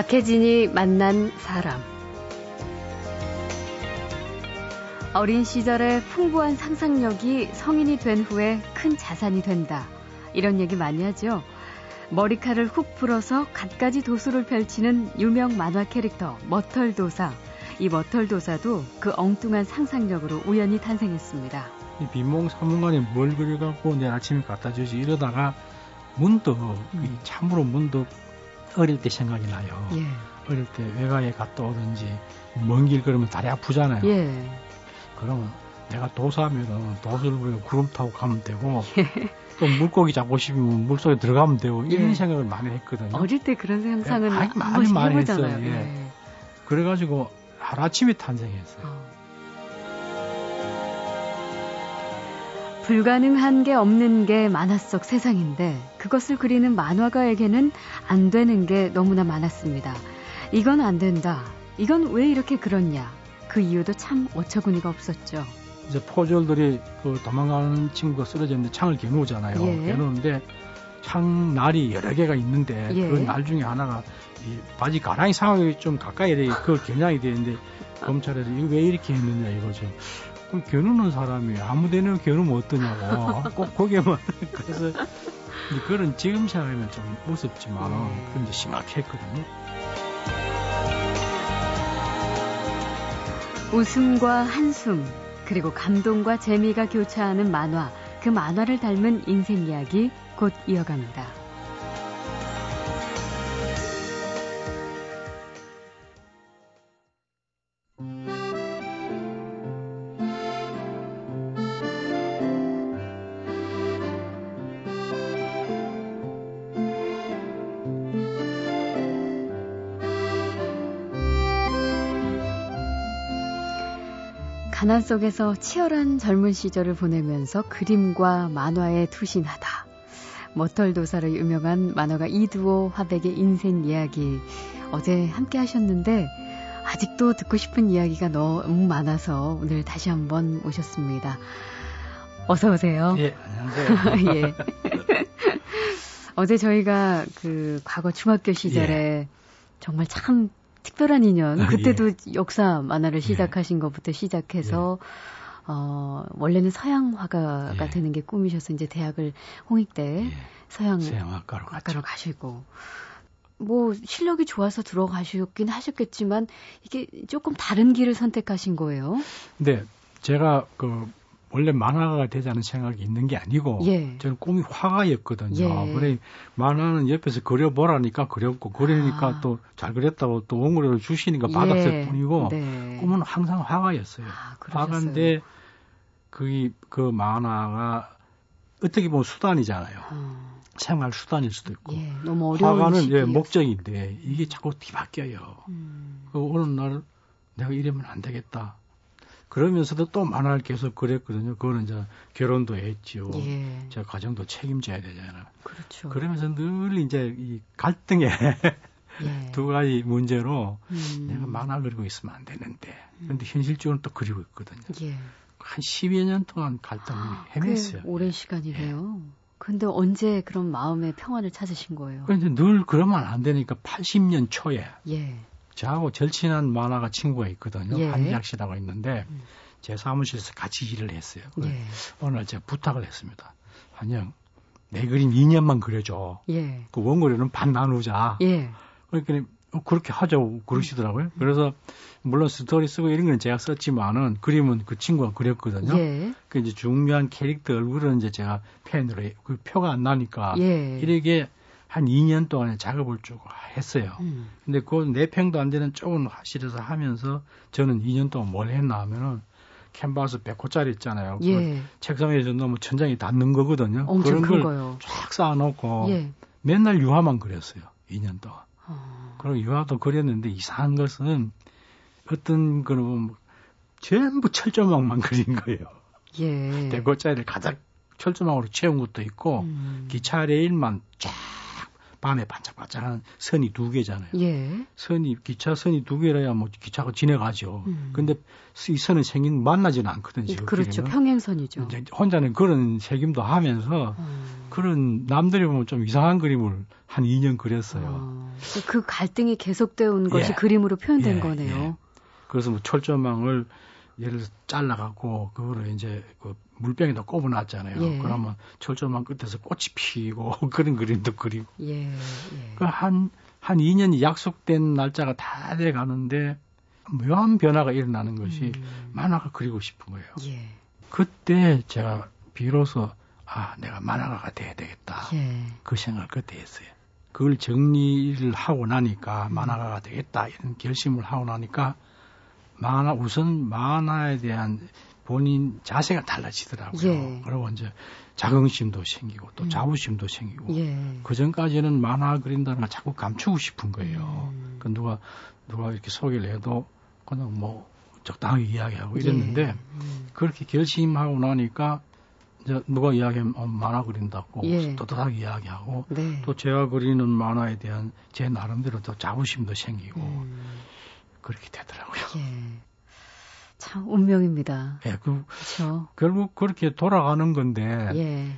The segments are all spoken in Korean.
박혜진이 만난 사람. 어린 시절에 풍부한 상상력이 성인이 된 후에 큰 자산이 된다. 이런 얘기 많이 하죠. 머리칼을 훅 풀어서 갖가지 도수를 펼치는 유명 만화 캐릭터 머털도사. 이 머털도사도 그 엉뚱한 상상력으로 우연히 탄생했습니다. 이 빈몽 사문관이 뭘 그려갖고 내일 아침에 갖다 주지 이러다가 문득 음. 참으로 문득 어릴 때 생각이 나요. 예. 어릴 때 외가에 갔다 오든지 먼 길 걸으면 다리 아프잖아요. 예. 그러면 내가 도사하면 도수를 부리고 구름 타고 가면 되고 예. 또 물고기 잡고 싶으면 물속에 들어가면 되고 이런 예. 생각을 많이 했거든요. 어릴 때 그런 상상은 예, 많이 많이 했어요. 예. 예. 그래가지고 하루아침에 탄생했어요. 어. 불가능한 게 없는 게 만화 속 세상인데 그것을 그리는 만화가에게는 안 되는 게 너무나 많았습니다. 이건 안 된다. 이건 왜 이렇게 그렇냐. 그 이유도 참 어처구니가 없었죠. 이제 포졸들이 그 도망가는 친구가 쓰러졌는데 창을 겨누잖아요. 예. 겨누는데 창 날이 여러 개가 있는데 예. 그날 중에 하나가 이 바지 가랑이 상황이 좀 가까이 돼 그걸 겨냥이 되는데 검찰에서 이거 왜 이렇게 했느냐 이거죠. 그럼 겨누는 사람이 아무 데나 겨누면 어떠냐고 꼭 거기에만 그래서 그런 지금 생각하면 좀 무섭지만 음. 그 이제 심하게 했거든요. 웃음과 한숨 그리고 감동과 재미가 교차하는 만화 그 만화를 닮은 인생 이야기 곧 이어갑니다. 가난 속에서 치열한 젊은 시절을 보내면서 그림과 만화에 투신하다. 머털도사로 유명한 만화가 이두호 화백의 인생 이야기 어제 함께 하셨는데 아직도 듣고 싶은 이야기가 너무 많아서 오늘 다시 한번 오셨습니다. 어서 오세요. 예, 안녕하세요. 예. 어제 저희가 그 과거 중학교 시절에 예. 정말 참 특별한 인연. 아, 그때도 예. 역사 만화를 예. 시작하신 예. 것부터 시작해서 예. 어, 원래는 서양 화가가 예. 되는 게 꿈이셔서 이제 대학을 홍익대 예. 서양 서양 학과로 학과로 가시고 뭐 실력이 좋아서 들어가셨긴 하셨겠지만 이게 조금 다른 길을 선택하신 거예요. 네. 제가 그 원래 만화가가 되자는 생각이 있는 게 아니고 예. 저는 꿈이 화가였거든요. 예. 그래 만화는 옆에서 그려보라니까 그렸고 그러니까 아. 또잘 그렸다고 또 원고료를 주시니까 받았을 예. 뿐이고 네. 꿈은 항상 화가였어요. 아, 화가인데 그, 그 만화가 어떻게 보면 수단이잖아요. 음. 생활 수단일 수도 있고. 예, 너무 어려운 화가는 예, 목적인데 이게 자꾸 뒤바뀌어요. 음. 그 어느 날 내가 이러면 안 되겠다. 그러면서도 또 만화를 계속 그렸거든요. 그거는 이제 결혼도 했죠. 예. 제가 가정도 책임져야 되잖아요. 그렇죠. 그러면서 늘 이제 이 갈등에 예. 두 가지 문제로 음. 내가 만화 그리고 있으면 안 되는데. 그런데 현실적으로 또 그리고 있거든요. 예. 한 10여 년 동안 갈등을 아, 헤맸어요. 오랜 시간이네요. 예. 근데 언제 그런 마음의 평안을 찾으신 거예요? 그런데 늘 그러면 안 되니까 80년 초에 예. 저하고 절친한 만화가 친구가 있거든요. 예. 한지학 씨라고 있는데 음. 제 사무실에서 같이 일을 했어요. 예. 어느 날 제가 부탁을 했습니다. 한영, 내 그림 2년만 그려줘. 예. 그 원고료는 반 나누자. 예. 그러니까 어, 그렇게 하자고 그러시더라고요. 음. 그래서 물론 스토리 쓰고 이런 건 제가 썼지만은 그림은 그 친구가 그렸거든요. 예. 그 이제 중요한 캐릭터 얼굴은 이제 제가 펜으로 그 표가 안 나니까 예. 이렇게 한 2년 동안에 작업을 쭉 했어요. 음. 근데 그 4평도 안 되는 좁은 화실에서 하면서 저는 2년 동안 뭘 했나 하면은 캔버스 100호짜리 있잖아요. 예. 책상 위에 너무 천장이 닿는 거거든요. 그런 걸 쫙 쌓아놓고 예. 맨날 유화만 그렸어요. 2년 동안. 어. 그리고 유화도 그렸는데 이상한 것은 어떤 거는 전부 철조망만 그린 거예요. 예. 100호짜리를 가득 철조망으로 채운 것도 있고 음. 기차 레일만 쫙 밤에 반짝반짝한 선이 두 개잖아요. 예. 선이 기차 선이 두 개라야 뭐 기차가 지나가죠. 음. 근데 이 선은 생긴 만나지는 않거든요. 예, 그렇죠. 평행선이죠. 이제 혼자는 그런 색임도 하면서 음. 그런 남들이 보면 좀 이상한 그림을 한 2년 그렸어요. 어. 그 갈등이 계속되어 온 것이 예. 그림으로 표현된 예. 거네요. 예. 그래서 뭐 철조망을 예를 들어서 잘라갖고 그거를 이제 그 물병에 다 꼽아놨잖아요. 예. 그러면 철조망 끝에서 꽃이 피고 그런 그림도 그리고. 예. 예. 그한 한 2년이 약속된 날짜가 다 돼 가는데 묘한 변화가 일어나는 것이 음. 만화가 그리고 싶은 거예요. 예. 그때 제가 비로소 아 내가 만화가가 돼야 되겠다. 예. 그 생각을 그때 했어요. 그걸 정리를 하고 나니까 음. 만화가가 되겠다 이런 결심을 하고 나니까 만화 우선 만화에 대한 본인 자세가 달라지더라고요. 예. 그리고 이제 자긍심도 생기고 또 음. 자부심도 생기고 예. 그 전까지는 만화 그린다는 걸 자꾸 감추고 싶은 거예요. 음. 그 누가 누가 이렇게 소개를 해도 그냥 뭐 적당하게 이야기하고 이랬는데 예. 음. 그렇게 결심하고 나니까 이제 누가 이야기하면 어, 만화 그린다고 예. 떳떳하게 이야기하고 네. 또 제가 그리는 만화에 대한 제 나름대로 또 자부심도 생기고 음. 그렇게 되더라고요. 예. 참 운명입니다. 예, 그, 그렇죠. 결국 그렇게 돌아가는 건데 예.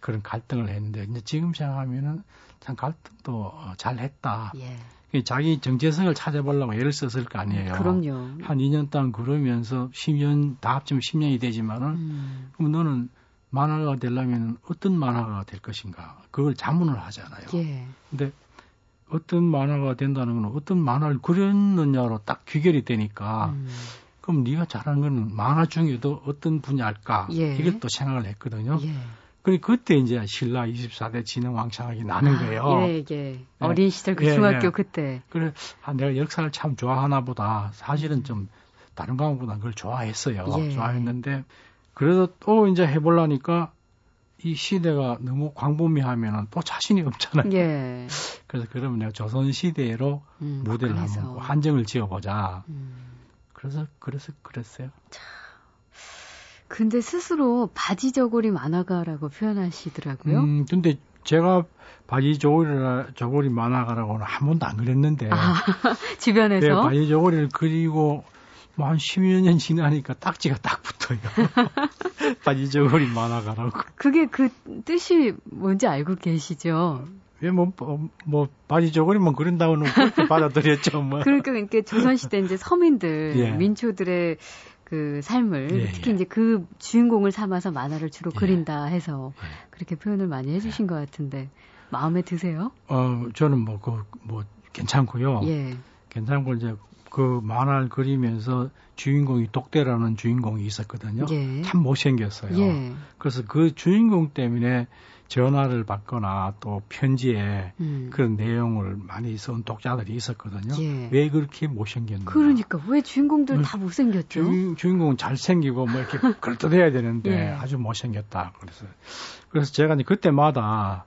그런 갈등을 했는데 이제 지금 생각하면은 참 갈등도 잘 했다. 예. 자기 정체성을 찾아보려고 애를 썼을 거 아니에요. 그럼요. 한 2년 동안 그러면서 10년 다 합치면 10년이 되지만은 음. 그럼 너는 만화가 되려면 어떤 만화가 될 것인가 그걸 자문을 하잖아요. 예. 근데 어떤 만화가 된다는 건 어떤 만화를 그렸느냐로 딱 귀결이 되니까 음. 그럼 네가 잘하는 건 만화 중에도 어떤 분야일까 예. 이걸 또 생각을 했거든요. 예. 그래 그때 이제 신라 24대 진흥 왕창하게 나는 아, 거예요. 예, 예. 네. 어린 시절 그 예, 중학교 예. 그때. 그래 아, 내가 역사를 참 좋아하나 보다. 사실은 좀 다른 과목보다 그걸 좋아했어요. 예. 좋아했는데 그래서 또 이제 해보려니까 이 시대가 너무 광범위하면은 또 자신이 없잖아요. 예. 그래서 그러면 내가 조선 시대로 음, 그래서. 한번 한정을 지어보자. 음. 그래서 그래서 그랬어요. 참. 근데 스스로 바지 저고리 만화가라고 표현하시더라고요. 음, 근데 제가 바지 저고리 저고리 만화가라고는 한 번도 안 그랬는데. 아, 주변에서? 네, 바지 저고리를 그리고 뭐 한 10여 년 지나니까 딱지가 딱 붙어요. 바지 저고리 만화가라고. 그게 그 뜻이 뭔지 알고 계시죠? 예, 뭐, 뭐, 뭐 바지 저고리만 그린다고는 그렇게 받아들였죠, 뭐. 그러니까, 그러니까 조선 시대 이제 서민들, 예. 민초들의 그 삶을 예, 특히 예. 이제 그 주인공을 삼아서 만화를 주로 예. 그린다 해서 예. 그렇게 표현을 많이 해주신 것 같은데 마음에 드세요? 어, 저는 뭐, 그, 뭐, 괜찮고요. 예. 괜찮고 이제 그 만화를 그리면서 주인공이 독대라는 주인공이 있었거든요. 예. 참 못생겼어요. 예. 그래서 그 주인공 때문에 전화를 받거나 또 편지에 음. 그런 내용을 많이 써온 독자들이 있었거든요. 예. 왜 그렇게 못생겼나. 그러니까 왜 주인공들 음, 다 못생겼죠? 주인, 주인공은 잘생기고 뭐 이렇게 그럴듯해야 되는데 예. 아주 못생겼다. 그래서 그래서 제가 이제 그때마다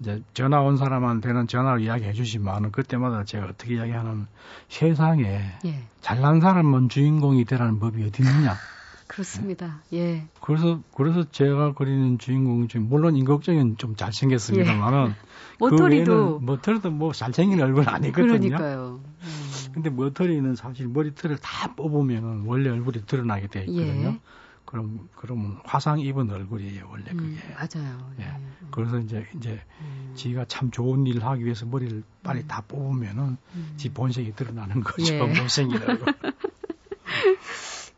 이제 전화 온 사람한테는 전화로 이야기해 주지만은 그때마다 제가 어떻게 이야기하는 세상에 예. 잘난 사람은 주인공이 되라는 법이 어디 있느냐. 그렇습니다. 예. 그래서 그래서 제가 그리는 주인공 중 물론 인격적인 좀 잘생겼습니다만은 예. 모터리도 그 모터리도 뭐 잘생긴 얼굴 아니거든요. 그러니까요. 음. 근데 모터리는 사실 머리털을 다 뽑으면 원래 얼굴이 드러나게 돼 있거든요. 예. 그럼 그러면 화상 입은 얼굴이에요 원래 음, 그게. 맞아요. 예. 음. 그래서 이제 이제 음. 지가 참 좋은 일을 하기 위해서 머리를 빨리 음. 다 뽑으면은 음. 지 본색이 드러나는 거죠. 예. 못생긴 얼굴.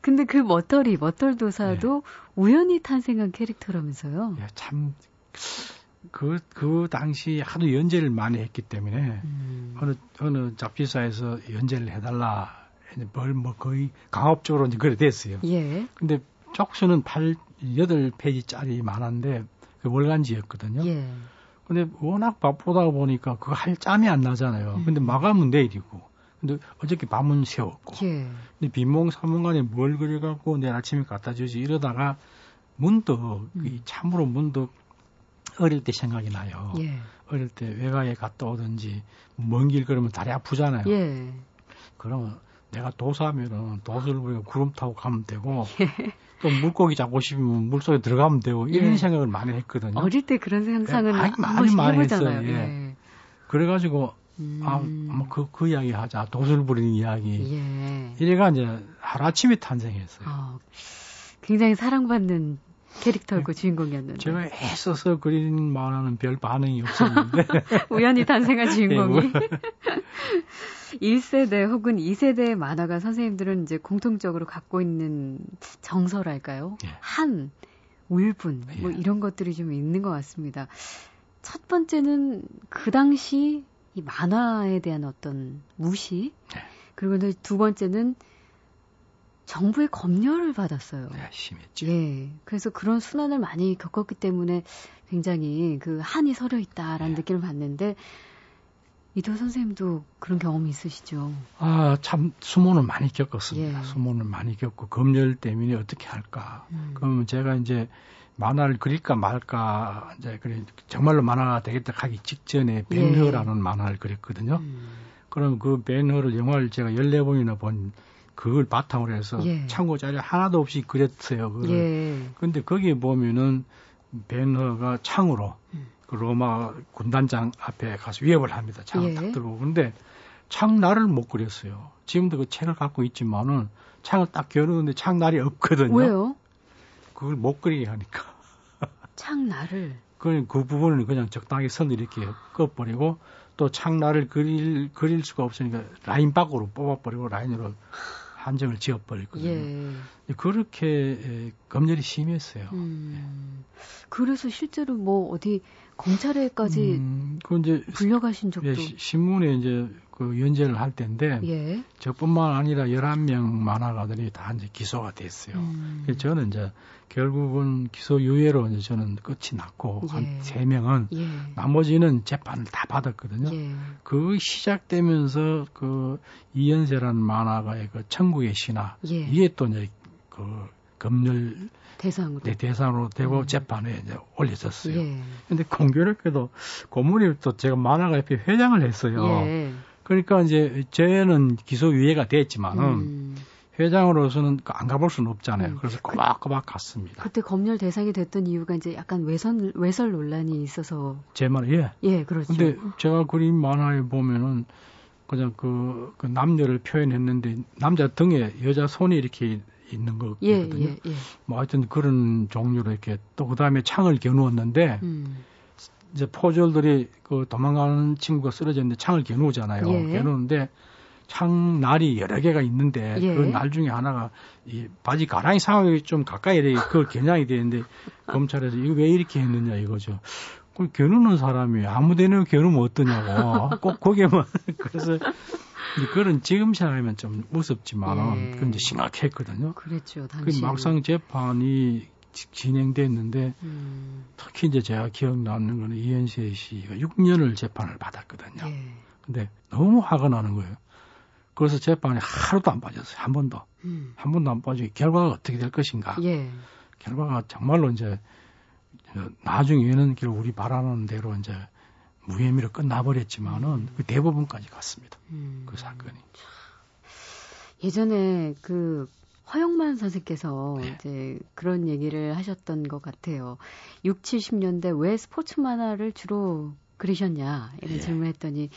근데 그 머터리 머털도사도 예. 우연히 탄생한 캐릭터라면서요? 예, 참. 그, 그 당시 하도 연재를 많이 했기 때문에, 음. 어느, 어느 잡지사에서 연재를 해달라, 뭘, 뭐 거의 강압적으로 이제 그래 됐어요. 예. 근데 쪽수는 8, 8페이지짜리 만화인데 그 월간지였거든요. 예. 근데 워낙 바쁘다 보니까 그거 할 짬이 안 나잖아요. 음. 근데 마감은 내일이고. 근데 어저께 밤은 세웠고. 예. 근데 빈몽사몽간에 뭘 그려갖고 내일 아침에 갖다 주지 이러다가 문득, 음. 참으로 문득 어릴 때 생각이 나요. 예. 어릴 때 외가에 갔다 오든지 먼 길 걸으면 다리 아프잖아요. 예. 그러면 내가 도사면은 도수를 보고 구름 타고 가면 되고 예. 또 물고기 잡고 싶으면 물속에 들어가면 되고 이런 예. 생각을 많이 했거든요. 어릴 때 그런 상상은 예, 많이, 많이, 많이 했어요. 예. 그래가지고 음. 아, 뭐 그, 그 이야기 하자. 도술 부리는 이야기. 예. 이래가 이제 하루아침에 탄생했어요. 어, 굉장히 사랑받는 캐릭터고 네. 주인공이었는데. 제가 애써서 그린 만화는 별 반응이 없었는데. 우연히 탄생한 주인공이. 1세대 혹은 2세대 만화가 선생님들은 이제 공통적으로 갖고 있는 정서랄까요? 예. 한, 울분, 뭐 예. 이런 것들이 좀 있는 것 같습니다. 첫 번째는 그 당시 이 만화에 대한 어떤 무시, 네. 그리고 두 번째는 정부의 검열을 받았어요. 네, 심했죠. 예. 그래서 그런 순환을 많이 겪었기 때문에 굉장히 그 한이 서려 있다라는 네. 느낌을 받는데 이도 선생님도 그런 경험이 있으시죠? 아, 참 수모는 많이 겪었습니다. 예. 수모는 많이 겪고 검열 때문에 어떻게 할까? 음. 그러면 제가 이제 만화를 그릴까 말까 이제 그래 정말로 만화가 되겠다 하기 직전에 벤허라는 예. 만화를 그렸거든요. 음. 그럼 그 벤허를 영화를 제가 14번이나 본 그걸 바탕으로 해서 예. 참고 자료 하나도 없이 그렸어요. 그걸. 예. 근데 거기에 보면은 벤허가 창으로 음. 그 로마 군단장 앞에 가서 위협을 합니다. 창을 예. 딱 들고. 근데 창날을 못 그렸어요. 지금도 그 책을 갖고 있지만은 창을 딱 겨누는데 창날이 없거든요. 왜요? 그걸 못 그리게 하니까. 창날을? 그, 그 부분을 그냥 적당히 선을 이렇게 꺼버리고 또 창날을 그릴, 그릴 수가 없으니까 라인 밖으로 뽑아버리고 라인으로 한정을 지어버렸거든요. 예. 그렇게 검열이 심했어요. 음, 그래서 실제로 뭐 어디 검찰에까지 음, 그 이제 불려가신 적도 예, 신문에 이제 그 연재를 할 때인데 예. 저뿐만 아니라 11명 만화가들이 다 이제 기소가 됐어요. 음. 그래서 저는 이제 결국은 기소 유예로 이제 저는 끝이 났고 예. 한 3명은 예. 나머지는 재판을 다 받았거든요. 예. 그 시작되면서 그 이연세라는 만화가의 그 천국의 신화 예. 이게 또 이제 그 검열 대상으로 네, 대상으로 되고 음. 재판에 이제 올려졌어요. 예. 근데 공교롭게도 고문이 또 제가 만화가협회 회장을 했어요. 예. 그러니까 이제 쟤는 기소 유예가 됐지만은 음. 회장으로서는 그안 가볼 수는 없잖아요. 음. 그래서 꼬박꼬박 갔습니다. 그때 검열 대상이 됐던 이유가 이제 약간 외선 외설 논란이 있어서 제 말, 예. 예, 그렇죠. 근데 제가 그린 만화에 보면은 그냥 그, 그 남녀를 표현했는데 남자 등에 여자 손이 이렇게 있는 거거든요. 예, 예, 예. 뭐 하여튼 그런 종류로 이렇게 또 그다음에 창을 겨누었는데 음. 이제 포졸들이 그 도망가는 친구가 쓰러졌는데 창을 겨누잖아요. 예. 겨누는데 창 날이 여러 개가 있는데 예. 그날 중에 하나가 이 바지 가랑이 상황이 좀 가까이 돼 그걸 겨냥이 되는데 검찰에서 이거 왜 이렇게 했느냐 이거죠. 그 겨누는 사람이 아무 데나 겨누면 어떠냐고 꼭 거기에만 그래서 그런 지금 생각하면 좀 무섭지만은 예. 그건 이제 심각했거든요. 그랬죠. 당시. 그 막상 재판이 진행됐는데 음. 특히 이제 제가 기억나는 거는 이현세 씨가 6년을 재판을 받았거든요. 예. 근데 너무 화가 나는 거예요. 그래서 재판에 하루도 안 빠졌어요. 한 번도. 음. 한 번도 안 빠지고 결과가 어떻게 될 것인가. 예. 결과가 정말로 이제 나중에는 결국 우리 바라는 대로 이제 무혐의로 끝나버렸지만은 음. 그 대부분까지 갔습니다. 음. 그 사건이. 예전에 그 허영만 선생께서 네. 이제 그런 얘기를 하셨던 것 같아요. 6, 70년대 왜 스포츠 만화를 주로 그리셨냐 이런 네. 질문을 했더니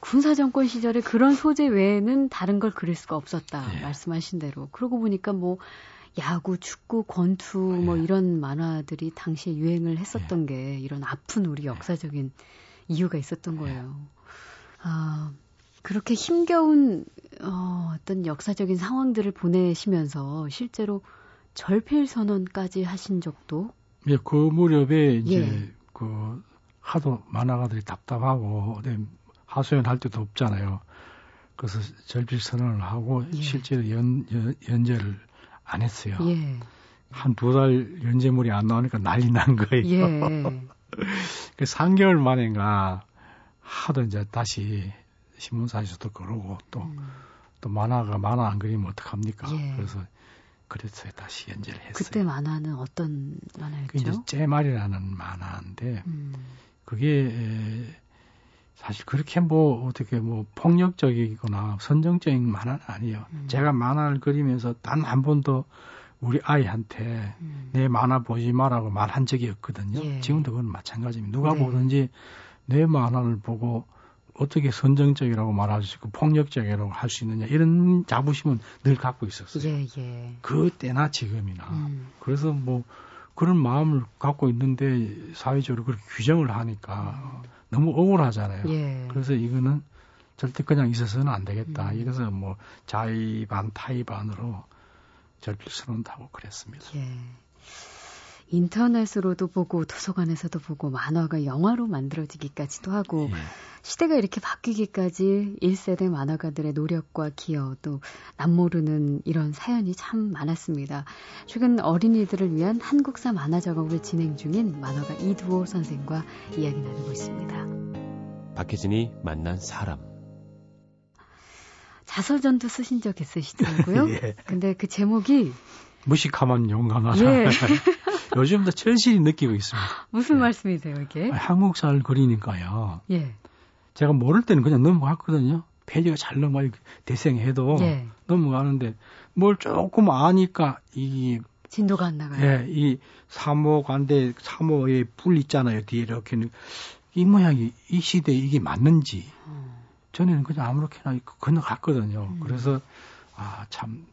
군사 정권 시절에 그런 소재 외에는 다른 걸 그릴 수가 없었다 네. 말씀하신 대로. 그러고 보니까 뭐 야구, 축구, 권투 뭐 예. 이런 만화들이 당시에 유행을 했었던 예. 게 이런 아픈 우리 역사적인 이유가 있었던 거예요. 아, 그렇게 힘겨운 어, 어떤 역사적인 상황들을 보내시면서 실제로 절필 선언까지 하신 적도 예, 그 무렵에 이제 예. 그 하도 만화가들이 답답하고 하소연할 데도 없잖아요. 그래서 절필 선언을 하고 예. 실제로 연, 연, 연재를 안 했어요. 예. 한두 달 연재물이 안 나오니까 난리 난 거예요. 예. 그 3개월 만인가 하도 이제 다시 신문사에서도 그러고 또, 음. 또 만화가 만화 안 그리면 어떡합니까? 예. 그래서 그랬어요. 다시 연재를 했어요. 그때 만화는 어떤 만화였죠? 그 이제 째말이라는 만화인데 음. 그게 사실 그렇게 뭐 어떻게 뭐 폭력적이거나 선정적인 만화는 아니에요. 음. 제가 만화를 그리면서 단 한 번도 우리 아이한테 음. 내 만화 보지 마라고 말한 적이 없거든요. 예. 지금도 그건 마찬가지입니다. 누가 네. 보든지 내 만화를 보고 어떻게 선정적이라고 말할 수 있고 폭력적이라고 할 수 있느냐 이런 자부심은 늘 갖고 있었어요. 예, 예. 그때나 지금이나. 음. 그래서 뭐 그런 마음을 갖고 있는데 사회적으로 그렇게 규정을 하니까 너무 억울하잖아요. 예. 그래서 이거는 절대 그냥 있어서는 안 되겠다. 음. 이래서 뭐 자의 반 타의 반으로 절필스러운다고 그랬습니다. 예. 인터넷으로도 보고 도서관에서도 보고 만화가 영화로 만들어지기까지도 하고 예. 시대가 이렇게 바뀌기까지 1세대 만화가들의 노력과 기여 또 남모르는 이런 사연이 참 많았습니다. 최근 어린이들을 위한 한국사 만화 작업을 진행 중인 만화가 이두호 선생과 이야기 나누고 있습니다. 박혜진이 만난 사람 자서전도 쓰신 적 있으시더라고요. 예. 근데 그 제목이 무식하면 용감하다. 예. 요즘도 절실히 느끼고 있습니다. 무슨 예. 말씀이세요, 이게? 한국사를 그리니까요. 예. 제가 모를 때는 그냥 넘어갔거든요. 페이지가 잘 넘어가 대생해도 예. 넘어가는데 뭘 조금 아니까 이 진도가 안 나가요. 예, 이 사모 관대 사모의 뿔 있잖아요. 뒤에 이렇게 이 모양이 이 시대에 이게 맞는지 음. 전에는 그냥 아무렇게나 건너갔거든요. 음. 그래서 아 참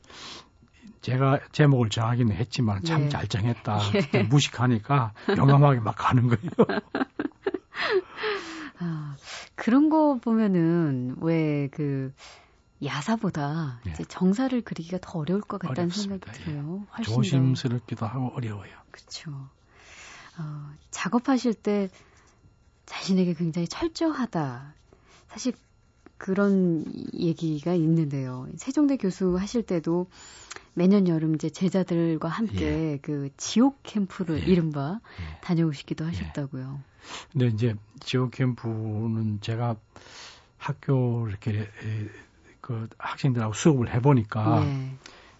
제가 제목을 정하기는 했지만 참잘 예. 정했다. 예. 무식하니까 영감하게 막 가는 거예요. 아, 그런 거 보면은 왜 그 야사보다 예. 이제 정사를 그리기가 더 어려울 것 같다는 어렵습니다. 생각이 들어요. 예. 조심스럽기도 하고 어려워요. 그렇죠. 어, 작업하실 때 자신에게 굉장히 철저하다. 사실 그런 얘기가 있는데요. 세종대 교수 하실 때도 매년 여름 이제 제자들과 함께 예. 그 지옥 캠프를 예. 이른바 예. 다녀오시기도 예. 하셨다고요. 근데 이제 지옥 캠프는 제가 학교 이렇게 그 학생들하고 수업을 해보니까 예.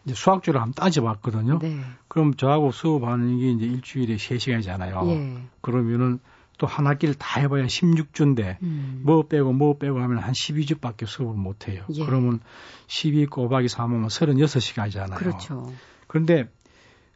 이제 수학주를 한번 따져봤거든요. 네. 그럼 저하고 수업하는 게 이제 일주일에 3시간이잖아요. 예. 그러면은 또 한 학기를 다 해봐야 16주인데 음. 뭐 빼고 뭐 빼고 하면 한 12주밖에 수업을 못 해요. 예. 그러면 12 곱하기 3하면 36시간이잖아요. 그렇죠. 그런데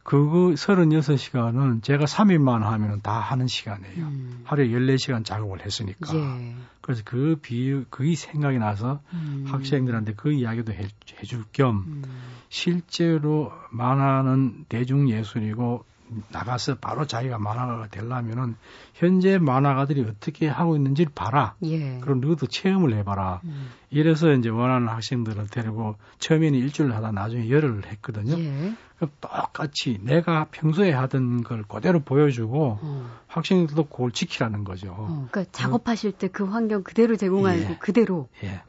그거 36시간은 제가 3일만 하면 다 하는 시간이에요. 음. 하루에 14시간 작업을 했으니까. 예. 그래서 그 비, 그게 생각이 나서 음. 학생들한테 그 이야기도 해, 해줄 겸 음. 실제로 만화는 대중예술이고 나가서 바로 자기가 만화가가 되려면은 현재 만화가들이 어떻게 하고 있는지를 봐라. 예. 그럼 너도 체험을 해봐라. 음. 이래서 이제 원하는 학생들을 데리고 처음에는 일주일 하다 나중에 열흘을 했거든요. 예. 그럼 똑같이 내가 평소에 하던 걸 그대로 보여주고 어. 학생들도 그걸 지키라는 거죠. 어, 그러니까 작업하실 때 그 환경 그대로 제공하고 예. 그대로. 예.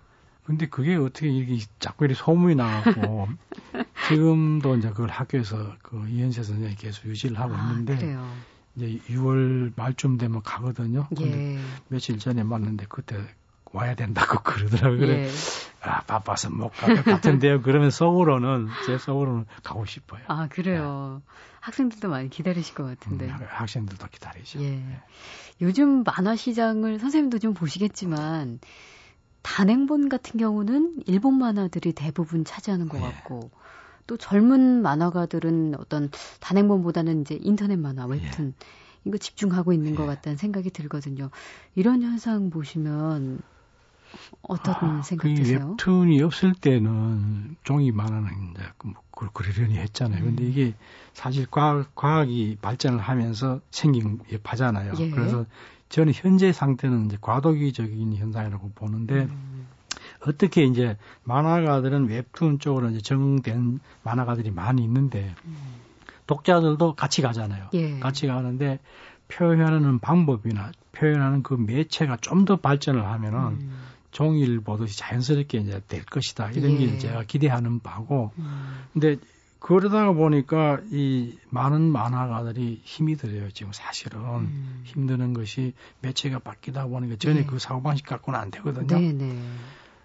근데 그게 어떻게 이게 자꾸 이렇게 소문이 나고 지금도 이제 그걸 학교에서 그 이현세 선생님이 계속 유지를 하고 아, 있는데 그래요. 이제 6월 말쯤 되면 가거든요. 근데 예. 며칠 전에 만났는데 그때 와야 된다고 그러더라고요. 그래. 예. 아, 바빠서 못 갈 것 같은데요. 그러면 속으로는, 제 속으로는 가고 싶어요. 아, 그래요. 네. 학생들도 많이 기다리실 것 같은데. 음, 학생들도 기다리죠. 예. 네. 요즘 만화 시장을 선생님도 좀 보시겠지만, 단행본 같은 경우는 일본 만화들이 대부분 차지하는 것 네. 같고 또 젊은 만화가들은 어떤 단행본보다는 이제 인터넷 만화, 웹툰 예. 이거 집중하고 있는 예. 것 같다는 생각이 들거든요. 이런 현상 보시면 어떤 아, 생각 그 드세요? 웹툰이 없을 때는 종이 만화는 이제 뭐 그러려니 했잖아요. 음. 근데 이게 사실 과학, 과학이 발전을 하면서 생긴 여파잖아요. 예. 그래서 저는 현재 상태는 이제 과도기적인 현상이라고 보는데 음. 어떻게 이제 만화가들은 웹툰 쪽으로 이제 정된 만화가들이 많이 있는데 음. 독자들도 같이 가잖아요. 예. 같이 가는데 표현하는 방법이나 표현하는 그 매체가 좀 더 발전을 하면은 음. 종일 보듯이 자연스럽게 이제 될 것이다. 이런 예. 게 제가 기대하는 바고. 음. 근데 그러다가 보니까 이 많은 만화가들이 힘이 들어요. 지금 사실은 음. 힘드는 것이 매체가 바뀌다 보니까 전에 네. 그 사고방식 갖고는 안 되거든요. 네, 네.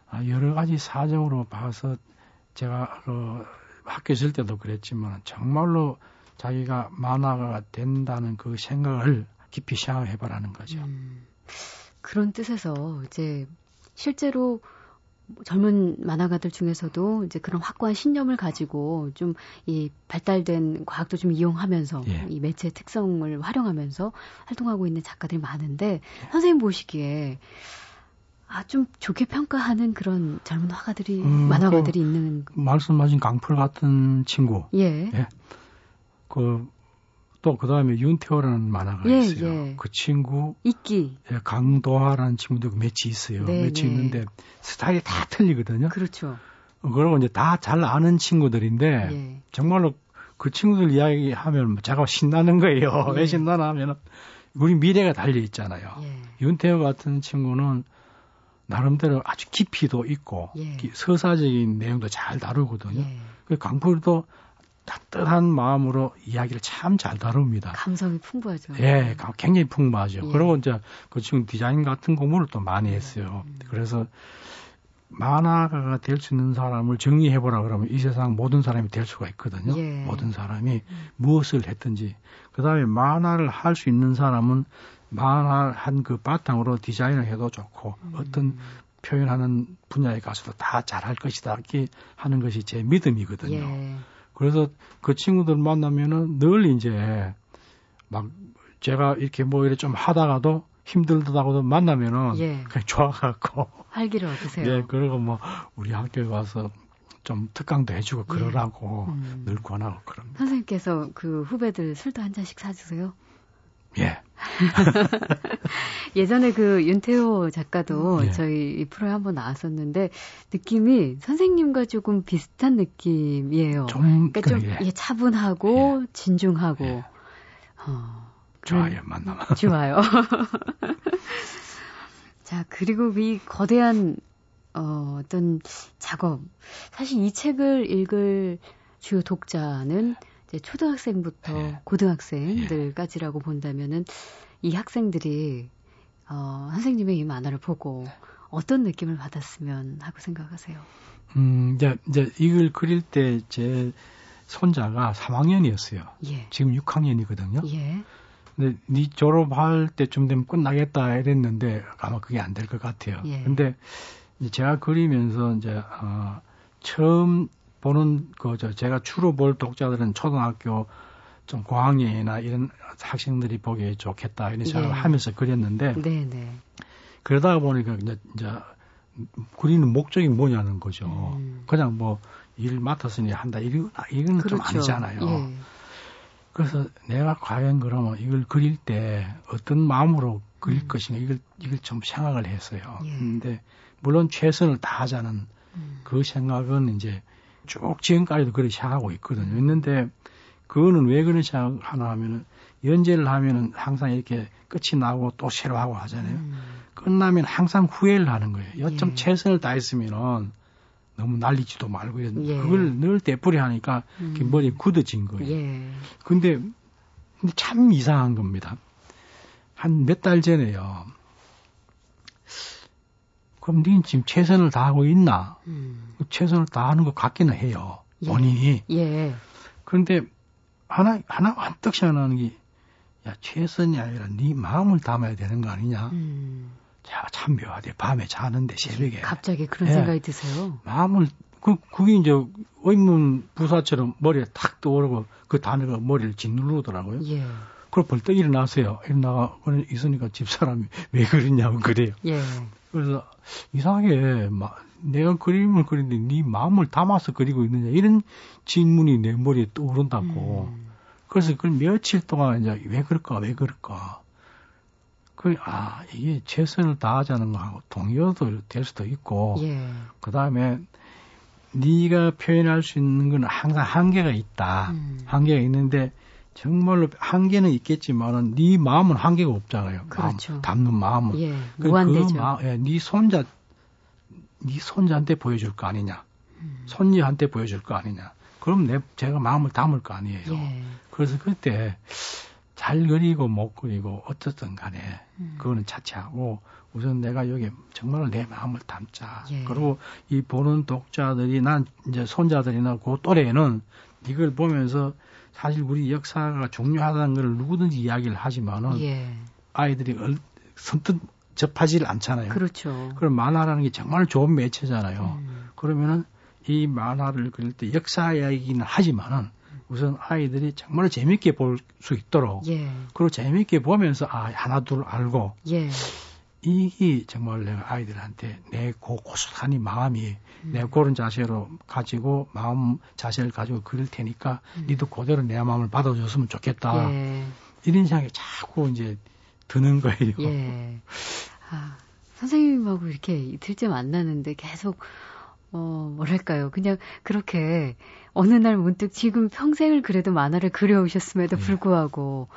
아, 여러 가지 사정으로 봐서 제가 그 학교 있을 때도 그랬지만 정말로 자기가 만화가 된다는 그 생각을 깊이 생각해봐라는 거죠. 음. 그런 뜻에서 이제 실제로 젊은 만화가들 중에서도 이제 그런 확고한 신념을 가지고 좀 이 발달된 과학도 좀 이용하면서 예. 이 매체 특성을 활용하면서 활동하고 있는 작가들이 많은데 예. 선생님 보시기에 아, 좀 좋게 평가하는 그런 젊은 화가들이, 음, 만화가들이 그, 있는. 말씀하신 강풀 같은 친구. 예. 예. 그, 또, 그 다음에 윤태호라는 만화가 예, 있어요. 예. 그 친구. 있기. 예, 강도하라는 친구도 그 매치 있어요. 네, 매치 네. 있는데 스타일이 다 틀리거든요. 그렇죠. 그러고 이제 다 잘 아는 친구들인데, 예. 정말로 그 친구들 이야기하면 제가 신나는 거예요. 예. 왜 신나나 하면은, 우리 미래가 달려 있잖아요. 예. 윤태호 같은 친구는 나름대로 아주 깊이도 있고 예. 서사적인 내용도 잘 다루거든요. 예. 그 강풀도 따뜻한 마음으로 이야기를 참 잘 다룹니다. 감성이 풍부하죠. 예, 굉장히 풍부하죠. 예. 그리고 이제 그 지금 디자인 같은 공부를 또 많이 했어요. 음. 그래서 만화가가 될 수 있는 사람을 정리해보라 그러면 이 세상 모든 사람이 될 수가 있거든요. 예. 모든 사람이 음. 무엇을 했든지. 그 다음에 만화를 할 수 있는 사람은 만화한 그 바탕으로 디자인을 해도 좋고 음. 어떤 표현하는 분야에 가서도 다 잘할 것이다 이렇게 하는 것이 제 믿음이거든요. 예. 그래서 그 친구들 만나면은 늘 이제 막 제가 이렇게 뭐 이렇게 좀 하다가도 힘들다고도 만나면은 예. 그냥 좋아갖고 활기를 얻으세요. 예, 그리고 뭐 우리 학교에 와서 좀 특강도 해주고 예. 그러라고 예. 음. 늘 권하고 그럽니다. 선생님께서 그 후배들 술도 한 잔씩 사주세요? 예. 예전에 그 윤태호 작가도 예. 저희 이 프로에 한번 나왔었는데 느낌이 선생님과 조금 비슷한 느낌이에요. 좀, 그러니까 좀 예. 예, 차분하고 예. 진중하고. 예. 어, 좋아요, 만나면. 좋아요. 자, 그리고 이 거대한 어, 어떤 작업. 사실 이 책을 읽을 주요 독자는 이제 초등학생부터 네. 고등학생들까지라고 본다면은 이 학생들이 어, 선생님의 이 만화를 보고 어떤 느낌을 받았으면 하고 생각하세요? 음, 이제, 이제 이걸 그릴 때 제 손자가 3학년이었어요. 예. 지금 6학년이거든요. 예. 근데 네 졸업할 때쯤 되면 끝나겠다 이랬는데 아마 그게 안 될 것 같아요. 예. 근데 제가 그리면서 이제 어, 처음 보는 그저 제가 주로 볼 독자들은 초등학교 좀 고학년이나 이런 학생들이 보기에 좋겠다 이런 생각을 예. 하면서 그렸는데 네네. 네. 그러다 보니까 이제, 이제 그리는 목적이 뭐냐는 거죠. 음. 그냥 뭐 일 맡았으니 한다 이건 이건 그렇죠. 좀 아니잖아요. 예. 그래서 내가 과연 그러면 이걸 그릴 때 어떤 마음으로 그릴 음. 것인가 이걸 이걸 좀 생각을 했어요. 예. 근데 물론 최선을 다하자는 음. 그 생각은 이제 쭉 지금까지도 그렇게 생각하고 있거든요. 있는데 그거는 왜 그렇게 생각하나 하면은 연재를 하면은 항상 이렇게 끝이 나고 또 새로 하고 하잖아요. 음. 끝나면 항상 후회를 하는 거예요. 여점 예. 최선을 다했으면은 너무 날리지도 말고 예. 그걸 늘 되풀이 하니까 음. 머리에 굳어진 거예요. 예. 근데, 근데 참 이상한 겁니다. 한 몇 달 전에요. 그럼 니는 지금 최선을 다하고 있나? 음. 최선을 다하는 것 같기는 해요. 예. 본인이. 예. 그런데 하나, 하나 한떡 생각나는 게, 야, 최선이 아니라 네 마음을 담아야 되는 거 아니냐? 음. 자, 참 묘하대. 밤에 자는데 새벽에. 갑자기 그런 예. 생각이 드세요? 마음을, 그, 그게 이제 의문 부사처럼 머리에 탁 떠오르고 그 단어가 머리를 짓누르더라고요. 예. 그걸 벌떡 일어나세요. 일어나가, 있으니까 집사람이 왜 그러냐고 그래요. 예. 그래서 이상하게 막 내가 그림을 그리는데 네 마음을 담아서 그리고 있느냐 이런 질문이 내 머리에 떠오른다고. 음. 그래서 그걸 며칠 동안 이제 왜 그럴까 왜 그럴까. 그, 아, 이게 최선을 다하자는 거하고 동의어도 될 수도 있고, 예. 그 다음에 네가 표현할 수 있는 건 항상 한계가 있다. 음. 한계가 있는데 정말로 한계는 있겠지만은 네 마음은 한계가 없잖아요. 그렇죠. 마음, 담는 마음은. 예, 그, 무한대죠. 그 마음, 예, 네 손자, 네 손자한테 보여줄 거 아니냐. 음. 손녀한테 보여줄 거 아니냐. 그럼 내 제가 마음을 담을 거 아니에요. 예. 그래서 그때 잘 그리고 못 그리고 어쨌든 간에 음. 그거는 차치하고 우선 내가 여기 정말 내 마음을 담자. 예. 그리고 이 보는 독자들이 난 이제 손자들이나 그 또래는 이걸 보면서 사실 우리 역사가 중요하다는 걸 누구든지 이야기를 하지만은 예. 아이들이 선뜻 접하지 않잖아요. 그렇죠. 그럼 만화라는 게 정말 좋은 매체잖아요. 음. 그러면은 이 만화를 그릴 때 역사 이야기는 하지만은 우선 아이들이 정말 재밌게 볼 수 있도록 예. 그리고 재밌게 보면서 아 하나 둘 알고 예. 이게 정말 내가 아이들한테 내 고, 고스란히 마음이 음. 내 그런 자세로 가지고 마음 자세를 가지고 그릴 테니까 음. 니도 그대로 내 마음을 받아줬으면 좋겠다. 예. 이런 생각이 자꾸 이제 드는 거예요. 예. 아, 선생님하고 이렇게 이틀째 만나는데 계속 어, 뭐랄까요. 그냥 그렇게 어느 날 문득 지금 평생을 그래도 만화를 그려오셨음에도 네. 불구하고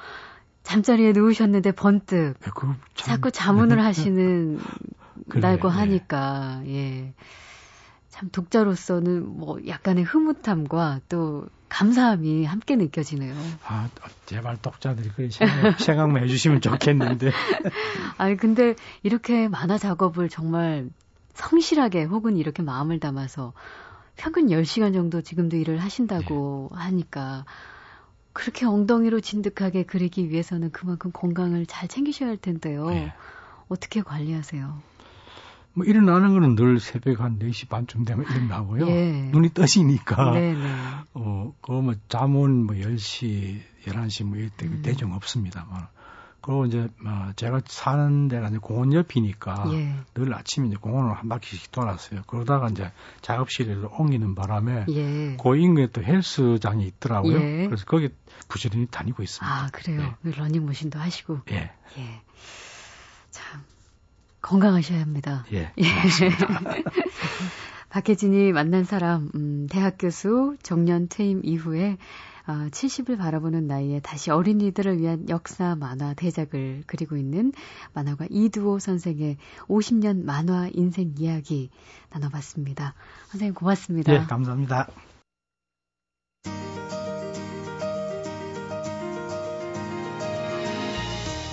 잠자리에 누우셨는데 번뜩 네, 자꾸 자문을 네. 하시는 날고 네. 하니까 예. 참 독자로서는 뭐 약간의 흐뭇함과 또 감사함이 함께 느껴지네요. 아, 제발 독자들이 그 생각, 생각만 해주시면 좋겠는데. 아니, 근데 이렇게 만화 작업을 정말 성실하게 혹은 이렇게 마음을 담아서 평균 10시간 정도 지금도 일을 하신다고 네. 하니까 그렇게 엉덩이로 진득하게 그리기 위해서는 그만큼 건강을 잘 챙기셔야 할 텐데요. 네. 어떻게 관리하세요? 뭐 일어나는 거는 늘 새벽 한 4시 반쯤 되면 일어나고요. 예. 눈이 떠지니까. 네네. 네. 어, 그뭐 잠은 뭐 10시, 11시 뭐 이때 음. 대중 없습니다. 뭐. 그리고 이제 어, 제가 사는 데가 이제 공원 옆이니까 예. 늘 아침에 이제 공원을 한 바퀴씩 돌았어요. 그러다가 이제 작업실에 옮기는 바람에 예. 그 인근에 또 헬스장이 있더라고요. 예. 그래서 거기 부지런히 다니고 있습니다. 아 그래요. 네. 러닝머신도 하시고. 예. 예. 참 건강하셔야 합니다. 예. 예. 박혜진이 만난 사람, 음, 대학 교수 정년 퇴임 이후에 어, 70을 바라보는 나이에 다시 어린이들을 위한 역사 만화 대작을 그리고 있는 만화가 이두호 선생의 50년 만화 인생 이야기 나눠봤습니다. 선생님 고맙습니다. 네, 감사합니다.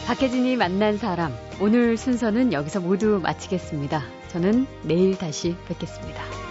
박혜진이 만난 사람 오늘 순서는 여기서 모두 마치겠습니다. 저는 내일 다시 뵙겠습니다.